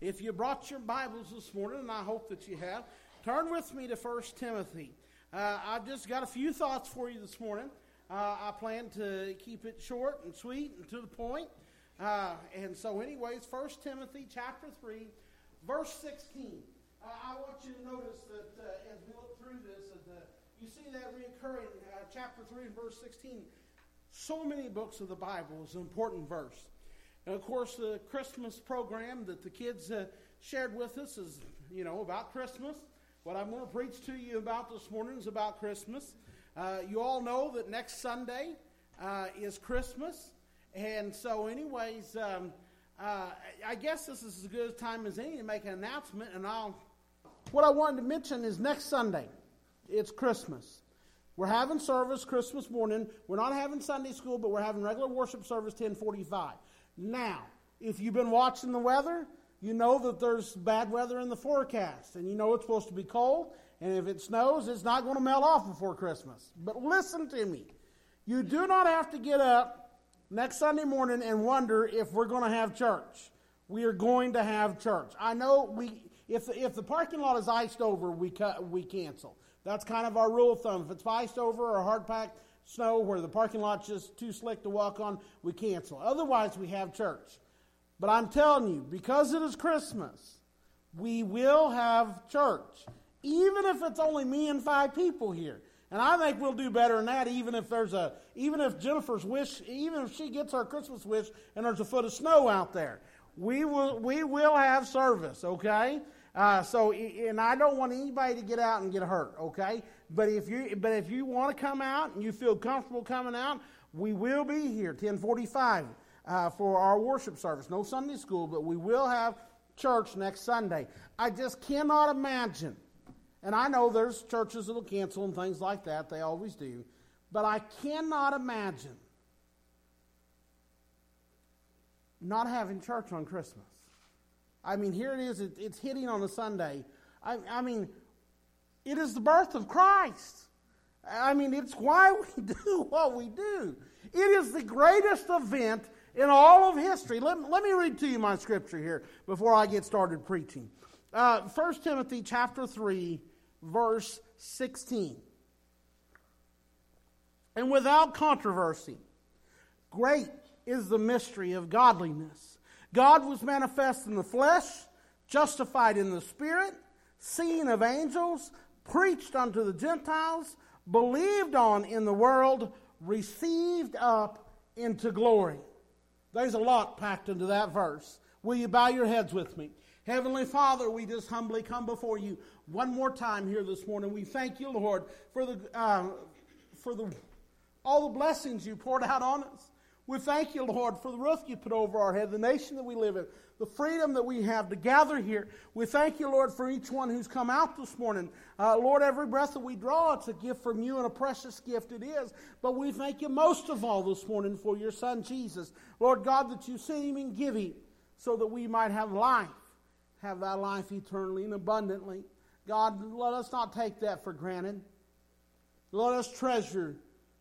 If you brought your Bibles this morning, and I hope that you have, turn with me to 1 Timothy. Uh, I've just got a few thoughts for you this morning. Uh, I plan to keep it short and sweet and to the point. Uh, and so, anyways, 1 Timothy chapter 3, verse 16. Uh, I want you to notice that uh, as we look through this, that uh, you see that reoccurring, chapter 3 and verse 16. So many books of the Bible is an important verse. And of course, the Christmas program that the kids uh, shared with us is, you know, about Christmas. What I'm going to preach to you about this morning is about Christmas. Uh, you all know that next Sunday uh, is Christmas. And so, anyways, um, uh, I guess this is as good a time as any to make an announcement. And I'll, what I wanted to mention is next Sunday, it's Christmas. We're having service Christmas morning. We're not having Sunday school, but we're having regular worship service 1045. Now, if you've been watching the weather, you know that there's bad weather in the forecast, and you know it's supposed to be cold, and if it snows, it's not going to melt off before Christmas. But listen to me. You do not have to get up next Sunday morning and wonder if we're going to have church. We are going to have church. I know we if if the parking lot is iced over, we cut, we cancel. That's kind of our rule of thumb. If it's iced over or hard packed snow where the parking lot's just too slick to walk on, we cancel. Otherwise, we have church. But I'm telling you, because it is Christmas, we will have church, even if it's only me and five people here. And I think we'll do better than that, even if there's a, even if Jennifer's wish, even if she gets our Christmas wish and there's a foot of snow out there, we will, we will have service. Okay. Uh, so, and I don't want anybody to get out and get hurt, okay? But if you, but if you want to come out and you feel comfortable coming out, we will be here 1045 uh, for our worship service. No Sunday school, but we will have church next Sunday. I just cannot imagine, and I know there's churches that'll cancel and things like that. They always do, but I cannot imagine not having church on Christmas. I mean, here it is, it, it's hitting on a Sunday. I, I mean, it is the birth of Christ. I mean, it's why we do what we do. It is the greatest event in all of history. Let, let me read to you my scripture here before I get started preaching. Uh, 1 Timothy chapter 3, verse 16. And without controversy, great is the mystery of godliness. God was manifest in the flesh, justified in the spirit, seen of angels, preached unto the Gentiles, believed on in the world, received up into glory. There's a lot packed into that verse. Will you bow your heads with me? Heavenly Father, we just humbly come before you one more time here this morning. We thank you, Lord, for the uh, for the all the blessings you poured out on us. We thank you, Lord, for the roof you put over our head, the nation that we live in, the freedom that we have to gather here. We thank you, Lord, for each one who's come out this morning. Uh, Lord, every breath that we draw, it's a gift from you and a precious gift it is. But we thank you most of all this morning for your son, Jesus. Lord God, that you sent him and give him so that we might have life, have that life eternally and abundantly. God, let us not take that for granted. Let us treasure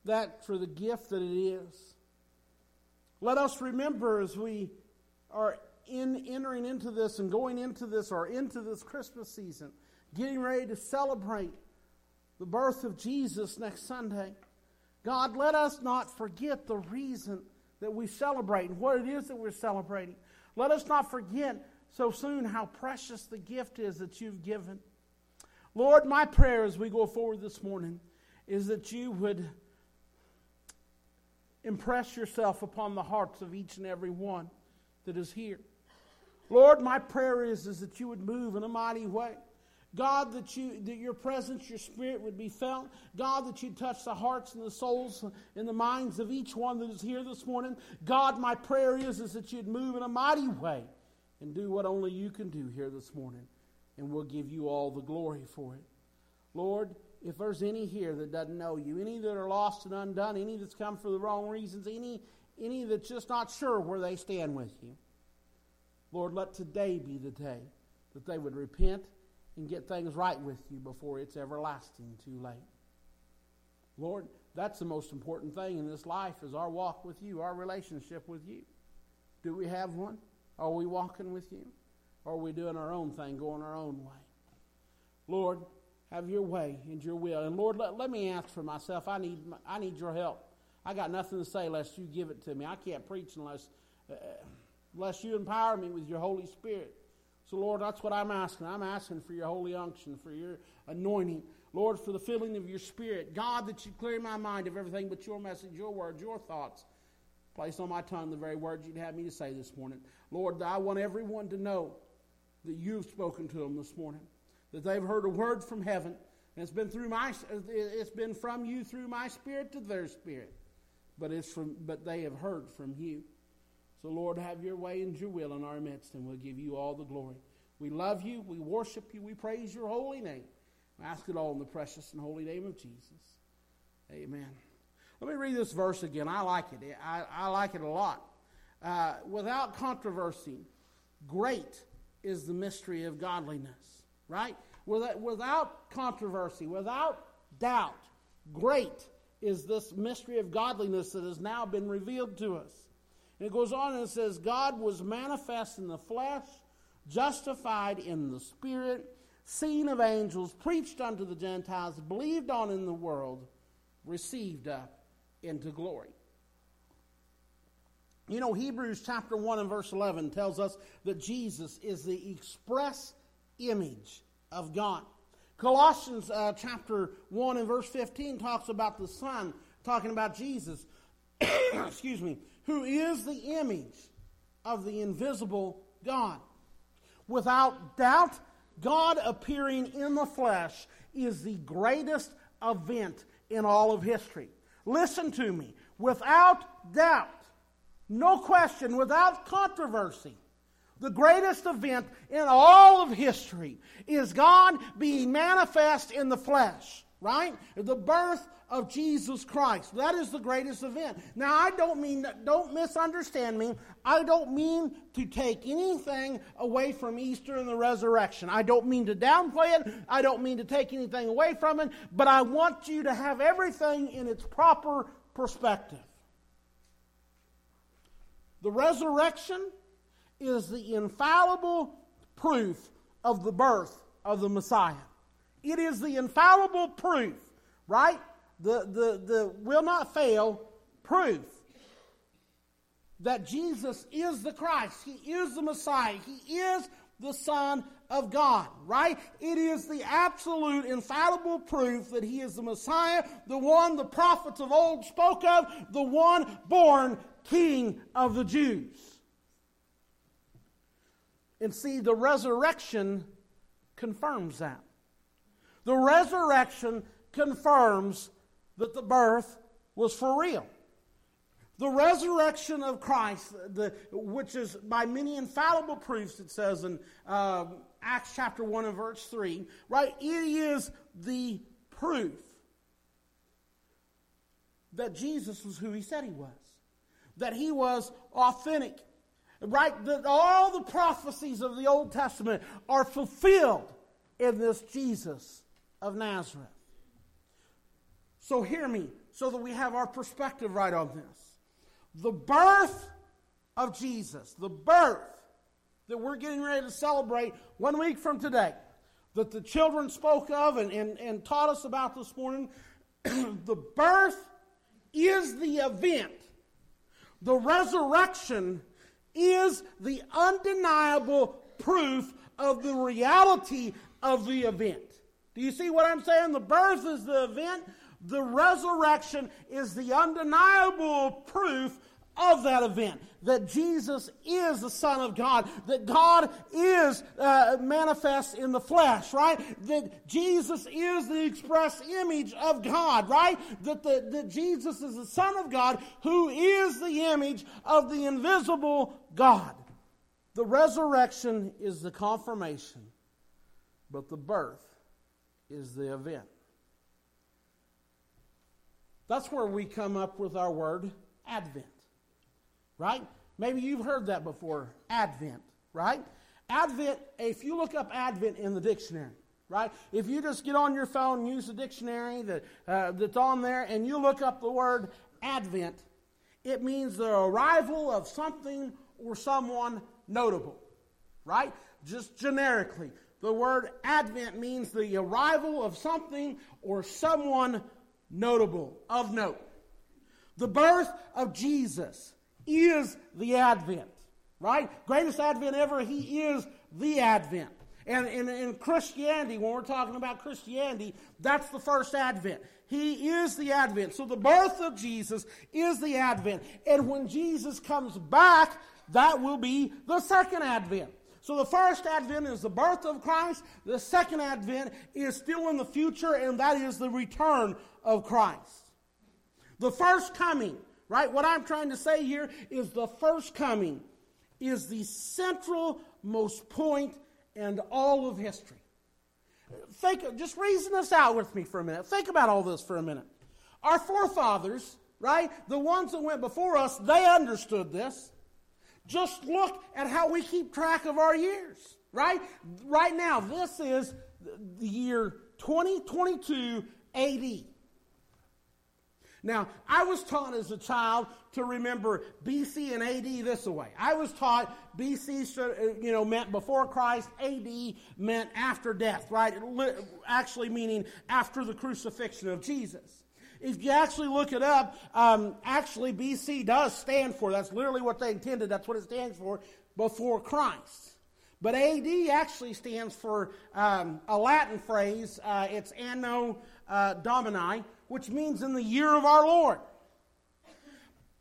that for the gift that it is. Let us remember as we are in entering into this and going into this or into this Christmas season, getting ready to celebrate the birth of Jesus next Sunday. God, let us not forget the reason that we celebrate and what it is that we're celebrating. Let us not forget so soon how precious the gift is that you've given. Lord, my prayer as we go forward this morning is that you would impress yourself upon the hearts of each and every one that is here. Lord, my prayer is, is that you would move in a mighty way. God, that you that your presence, your spirit would be felt. God, that you touch the hearts and the souls and the minds of each one that is here this morning. God, my prayer is, is that you'd move in a mighty way and do what only you can do here this morning. And we'll give you all the glory for it. Lord, if there's any here that doesn't know you, any that are lost and undone, any that's come for the wrong reasons, any, any that's just not sure where they stand with you, Lord, let today be the day that they would repent and get things right with you before it's everlasting too late. Lord, that's the most important thing in this life is our walk with you, our relationship with you. Do we have one? Are we walking with you? Or are we doing our own thing, going our own way? Lord, have your way and your will. And Lord, let, let me ask for myself. I need, I need your help. I got nothing to say unless you give it to me. I can't preach unless, uh, unless you empower me with your Holy Spirit. So, Lord, that's what I'm asking. I'm asking for your holy unction, for your anointing. Lord, for the filling of your spirit. God, that you clear my mind of everything but your message, your words, your thoughts. Place on my tongue the very words you'd have me to say this morning. Lord, I want everyone to know that you've spoken to them this morning, that they've heard a word from heaven, and it's been through my, it's been from you through my spirit to their spirit, but it's from, but they have heard from you. So, Lord, have your way and your will in our midst, and we'll give you all the glory. We love you, we worship you, we praise your holy name. I ask it all in the precious and holy name of Jesus. Amen. Let me read this verse again. I like it. I, I like it a lot. Uh, without controversy, great is the mystery of godliness, right? Without, controversy, without doubt, great is this mystery of godliness that has now been revealed to us. And it goes on and it says, God was manifest in the flesh, justified in the spirit, seen of angels, preached unto the Gentiles, believed on in the world, received up into glory. You know, Hebrews chapter 1 and verse 11 tells us that Jesus is the express image of God. Colossians uh, chapter 1 and verse 15 talks about the Son, talking about Jesus, excuse me, who is the image of the invisible God. Without doubt, God appearing in the flesh is the greatest event in all of history. Listen to me. Without doubt, no question, without controversy, the greatest event in all of history is God being manifest in the flesh, right? The birth of Jesus Christ. That is the greatest event. Now, I don't mean, don't misunderstand me. I don't mean to take anything away from Easter and the resurrection. I don't mean to downplay it. I don't mean to take anything away from it. But I want you to have everything in its proper perspective. The resurrection is the infallible proof of the birth of the Messiah. It is the infallible proof, right? The, the, the will not fail proof that Jesus is the Christ. He is the Messiah. He is the Son of God, right? It is the absolute infallible proof that He is the Messiah, the one the prophets of old spoke of, the one born King of the Jews. And see, the resurrection confirms that. The resurrection confirms that the birth was for real. The resurrection of Christ, the, which is by many infallible proofs, it says in uh, Acts chapter 1 and verse 3, right? It is the proof that Jesus was who he said he was that he was authentic. Right? That all the prophecies of the Old Testament are fulfilled in this Jesus of Nazareth. So hear me, so that we have our perspective right on this. The birth of Jesus, the birth that we're getting ready to celebrate one week from today, that the children spoke of and, and, and taught us about this morning, the birth is the event the resurrection is the undeniable proof of the reality of the event. Do you see what I'm saying? The birth is the event, the resurrection is the undeniable proof of that event that Jesus is the Son of God, that God is uh, manifest in the flesh, right? That Jesus is the express image of God, right? That, the, that Jesus is the Son of God who is the image of the invisible God. The resurrection is the confirmation, but the birth is the event. That's where we come up with our word Advent right? Maybe you've heard that before Advent, right? Advent, if you look up Advent in the dictionary, right? If you just get on your phone use the dictionary that, uh, that's on there and you look up the word Advent, it means the arrival of something or someone notable, right? just generically. The word Advent means the arrival of something or someone notable, of note. The birth of Jesus is the Advent, right? Greatest Advent ever, He is the Advent. And in, Christianity, when we're talking about Christianity, that's the first Advent. He is the Advent. So the birth of Jesus is the Advent. And when Jesus comes back, that will be the second Advent. So the first advent is the birth of Christ. The second advent is still in the future, and that is the return of Christ. The first coming, right? What I'm trying to say here is the first coming is the central most point in all of history. Think, just reason this out with me for a minute. Think about all this for a minute. Our forefathers, right? The ones that went before us, they understood this. Just look at how we keep track of our years, right? Right now, this is the year 2022 AD. Now, I was taught as a child to remember BC and AD this way. I was taught BC, uh, you know, meant before Christ, AD meant after death, right? Actually meaning after the crucifixion of Jesus. If you actually look it up, um, actually BC does stand for, that's literally what they intended, that's what it stands for, before Christ. But AD actually stands for um, a Latin phrase, uh, it's Anno uh, Domini, which means in the year of our Lord.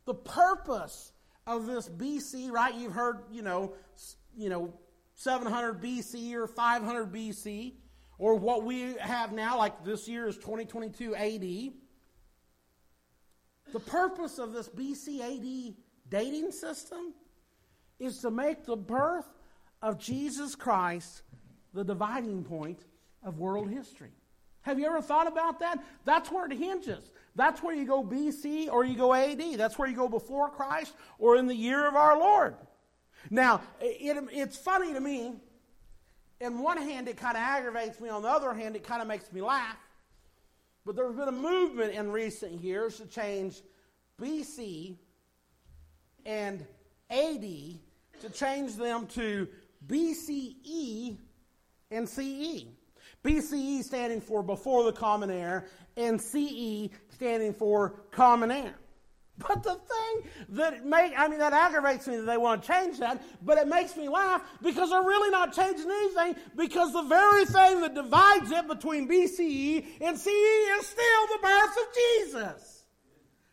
The purpose of this BC, right? You've heard, you know, you know, 700 BC or 500 BC, or what we have now, like this year is 2022 AD. The purpose of this BCAD dating system is to make the birth of Jesus Christ the dividing point of world history. Have you ever thought about that? That's where it hinges. That's where you go BC or you go AD. That's where you go before Christ or in the year of our Lord. Now, it, it's funny to me. In one hand, it kind of aggravates me. On the other hand, it kind of makes me laugh but there's been a movement in recent years to change BC and AD to change them to BCE and CE. BCE standing for before the common era, and CE standing for common era. But the thing that make I mean that aggravates me that they want to change that, but it makes me laugh because they're really not changing anything because the very thing that divides it between BCE and CE is still the birth of Jesus.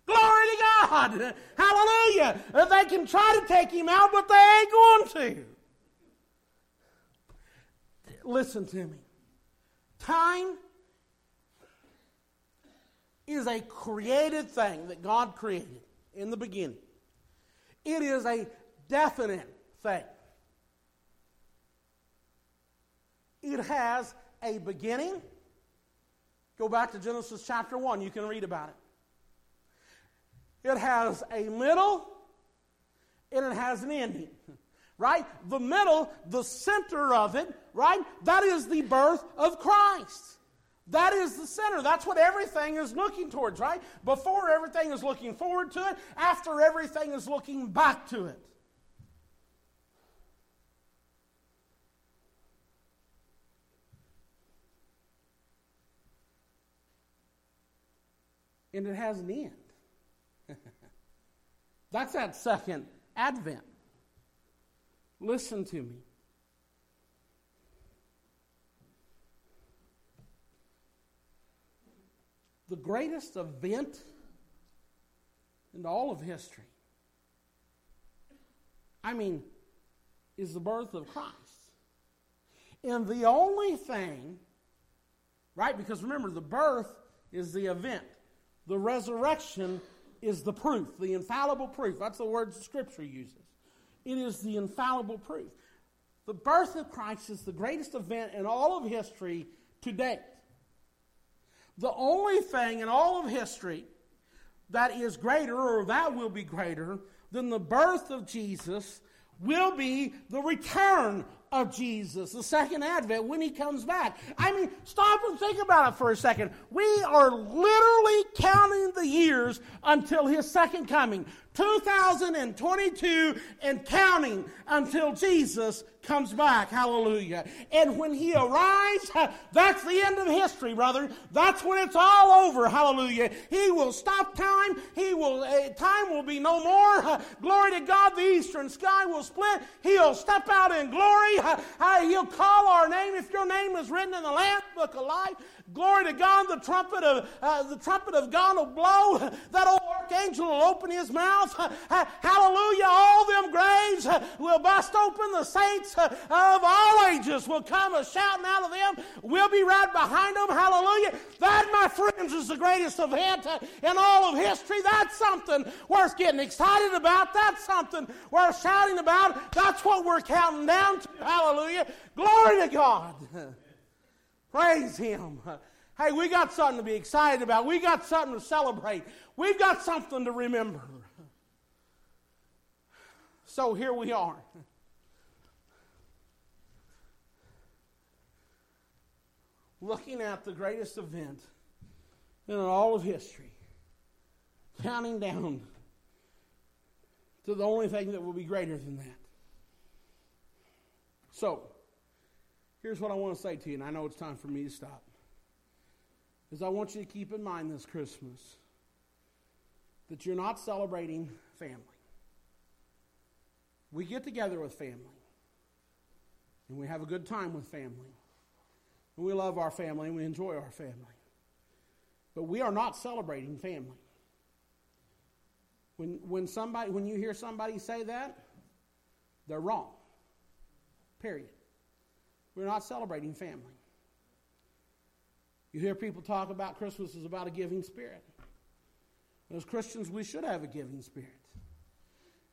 Glory to God. Hallelujah. They can try to take him out, but they ain't going to. Listen to me. Time is a created thing that God created in the beginning. It is a definite thing. It has a beginning. Go back to Genesis chapter 1, you can read about it. It has a middle and it has an ending. Right? The middle, the center of it, right? That is the birth of Christ. That is the center. That's what everything is looking towards, right? Before everything is looking forward to it, after everything is looking back to it. And it has an end. That's that second advent. Listen to me. the greatest event in all of history. I mean, is the birth of Christ. And the only thing, right? Because remember, the birth is the event, the resurrection is the proof, the infallible proof. That's the word Scripture uses. It is the infallible proof. The birth of Christ is the greatest event in all of history to date. The only thing in all of history that is greater or that will be greater than the birth of Jesus will be the return of Jesus, the second advent, when he comes back. I mean, stop and think about it for a second. We are literally counting the years until his second coming. 2022 and counting until Jesus comes back. Hallelujah. And when he arrives, that's the end of history, brother. That's when it's all over. Hallelujah. He will stop time. He will, uh, time will be no more. Uh, glory to God. The eastern sky will split. He'll step out in glory. Uh, he'll call our name. If your name is written in the Lamb Book of Life, Glory to God, the trumpet of, uh, the trumpet of God will blow. That old archangel will open his mouth. Hallelujah. All them graves will bust open. The saints of all ages will come a shouting out of them. We'll be right behind them. Hallelujah. That, my friends, is the greatest event in all of history. That's something worth getting excited about. That's something worth shouting about. That's what we're counting down to. Hallelujah. Glory to God. Praise Him. Hey, we got something to be excited about. We got something to celebrate. We've got something to remember. So here we are. Looking at the greatest event in all of history, counting down to the only thing that will be greater than that. So, Here's what I want to say to you, and I know it's time for me to stop. Is I want you to keep in mind this Christmas that you're not celebrating family. We get together with family, and we have a good time with family. And we love our family, and we enjoy our family. But we are not celebrating family. When, when, somebody, when you hear somebody say that, they're wrong. Period. We're not celebrating family. You hear people talk about Christmas is about a giving spirit. As Christians, we should have a giving spirit.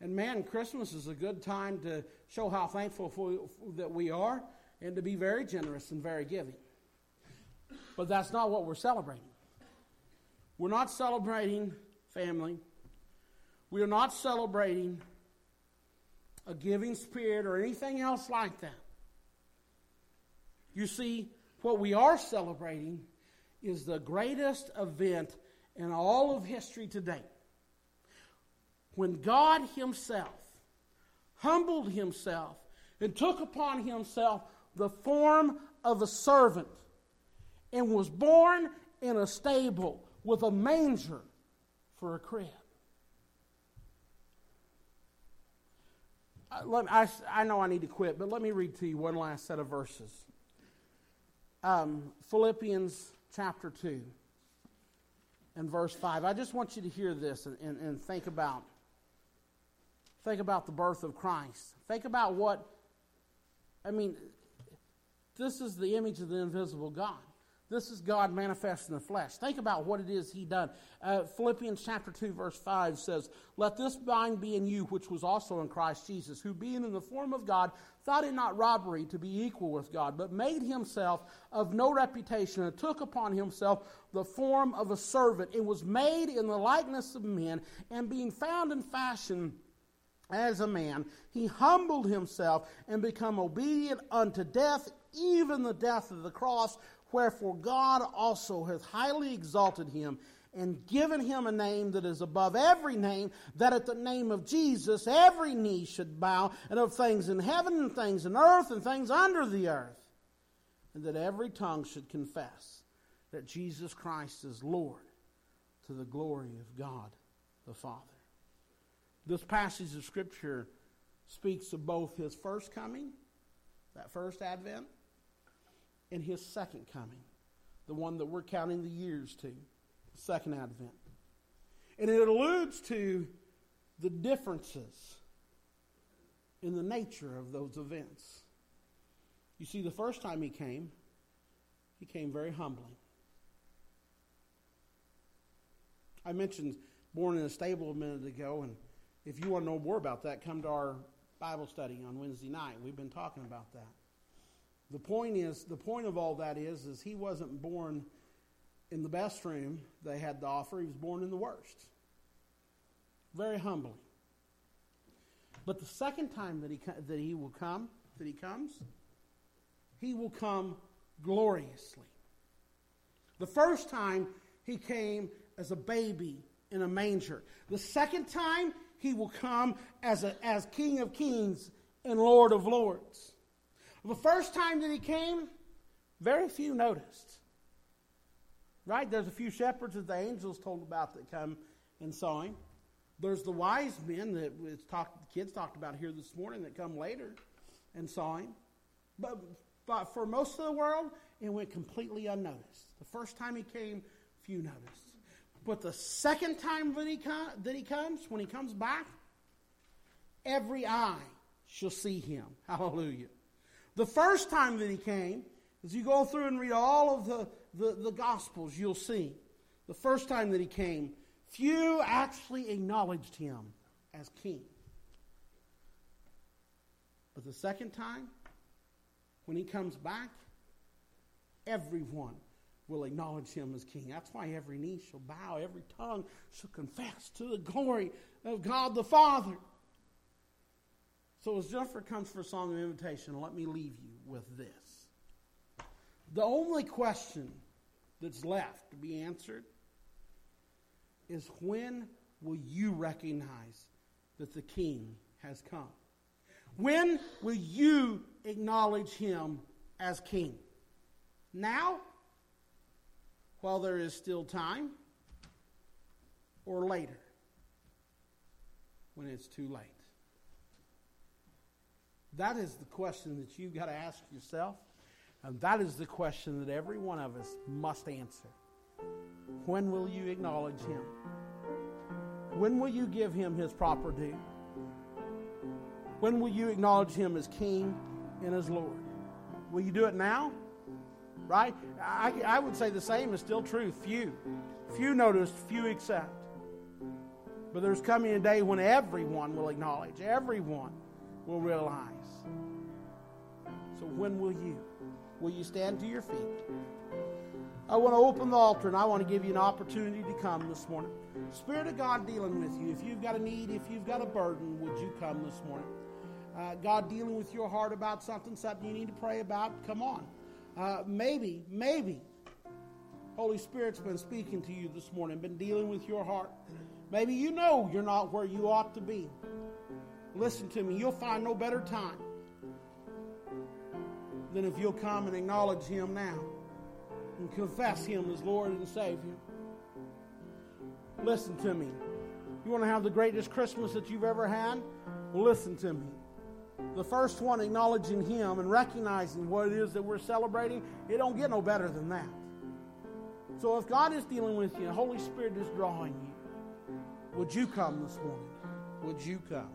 And man, Christmas is a good time to show how thankful for, that we are and to be very generous and very giving. But that's not what we're celebrating. We're not celebrating family. We are not celebrating a giving spirit or anything else like that. You see, what we are celebrating is the greatest event in all of history today. When God Himself humbled Himself and took upon Himself the form of a servant and was born in a stable with a manger for a crib. I, I, know I need to quit, but let me read to you one last set of verses um, Philippians chapter 2 and verse 5. I just want you to hear this and, and, and think about think about the birth of Christ. Think about what I mean this is the image of the invisible God. This is God manifest in the flesh. Think about what it is He done. Uh, Philippians chapter 2, verse 5 says, Let this mind be in you, which was also in Christ Jesus, who being in the form of God, thought it not robbery to be equal with God, but made himself of no reputation, and took upon himself the form of a servant, and was made in the likeness of men, and being found in fashion as a man, he humbled himself and become obedient unto death, even the death of the cross. Wherefore God also hath highly exalted him and given him a name that is above every name, that at the name of Jesus every knee should bow, and of things in heaven and things in earth and things under the earth, and that every tongue should confess that Jesus Christ is Lord to the glory of God the Father. This passage of Scripture speaks of both his first coming, that first advent, in his second coming, the one that we're counting the years to, second advent. And it alludes to the differences in the nature of those events. You see, the first time he came, he came very humbly. I mentioned born in a stable a minute ago, and if you want to know more about that, come to our Bible study on Wednesday night. We've been talking about that. The point is, the point of all that is, is he wasn't born in the best room they had to offer. He was born in the worst. Very humbly. But the second time that he, that he will come, that he comes, he will come gloriously. The first time he came as a baby in a manger. The second time he will come as, a, as King of Kings and Lord of Lords. The first time that he came, very few noticed. Right? There's a few shepherds that the angels told about that come and saw him. There's the wise men that the kids talked about here this morning that come later and saw him. But, but for most of the world, it went completely unnoticed. The first time he came, few noticed. But the second time that he, that he comes, when he comes back, every eye shall see him. Hallelujah. The first time that he came, as you go through and read all of the, the, the Gospels, you'll see the first time that he came, few actually acknowledged him as king. But the second time, when he comes back, everyone will acknowledge him as king. That's why every knee shall bow, every tongue shall confess to the glory of God the Father. So as Jennifer comes for a song of invitation, let me leave you with this. The only question that's left to be answered is when will you recognize that the king has come? When will you acknowledge him as king? Now? While there is still time? Or later? When it's too late? That is the question that you've got to ask yourself. And that is the question that every one of us must answer. When will you acknowledge Him? When will you give Him His proper due? When will you acknowledge Him as King and as Lord? Will you do it now? Right? I, I would say the same is still true. Few. Few notice, few accept. But there's coming a day when everyone will acknowledge, everyone will realize. So when will you? Will you stand to your feet? I want to open the altar and I want to give you an opportunity to come this morning. Spirit of God dealing with you. If you've got a need, if you've got a burden, would you come this morning? Uh, God dealing with your heart about something, something you need to pray about, come on. Uh, maybe, maybe Holy Spirit's been speaking to you this morning, been dealing with your heart. Maybe you know you're not where you ought to be. Listen to me, you'll find no better time than if you'll come and acknowledge Him now and confess Him as Lord and Savior. Listen to me. You want to have the greatest Christmas that you've ever had? Listen to me. The first one acknowledging Him and recognizing what it is that we're celebrating, it don't get no better than that. So if God is dealing with you, and the Holy Spirit is drawing you, would you come this morning? Would you come?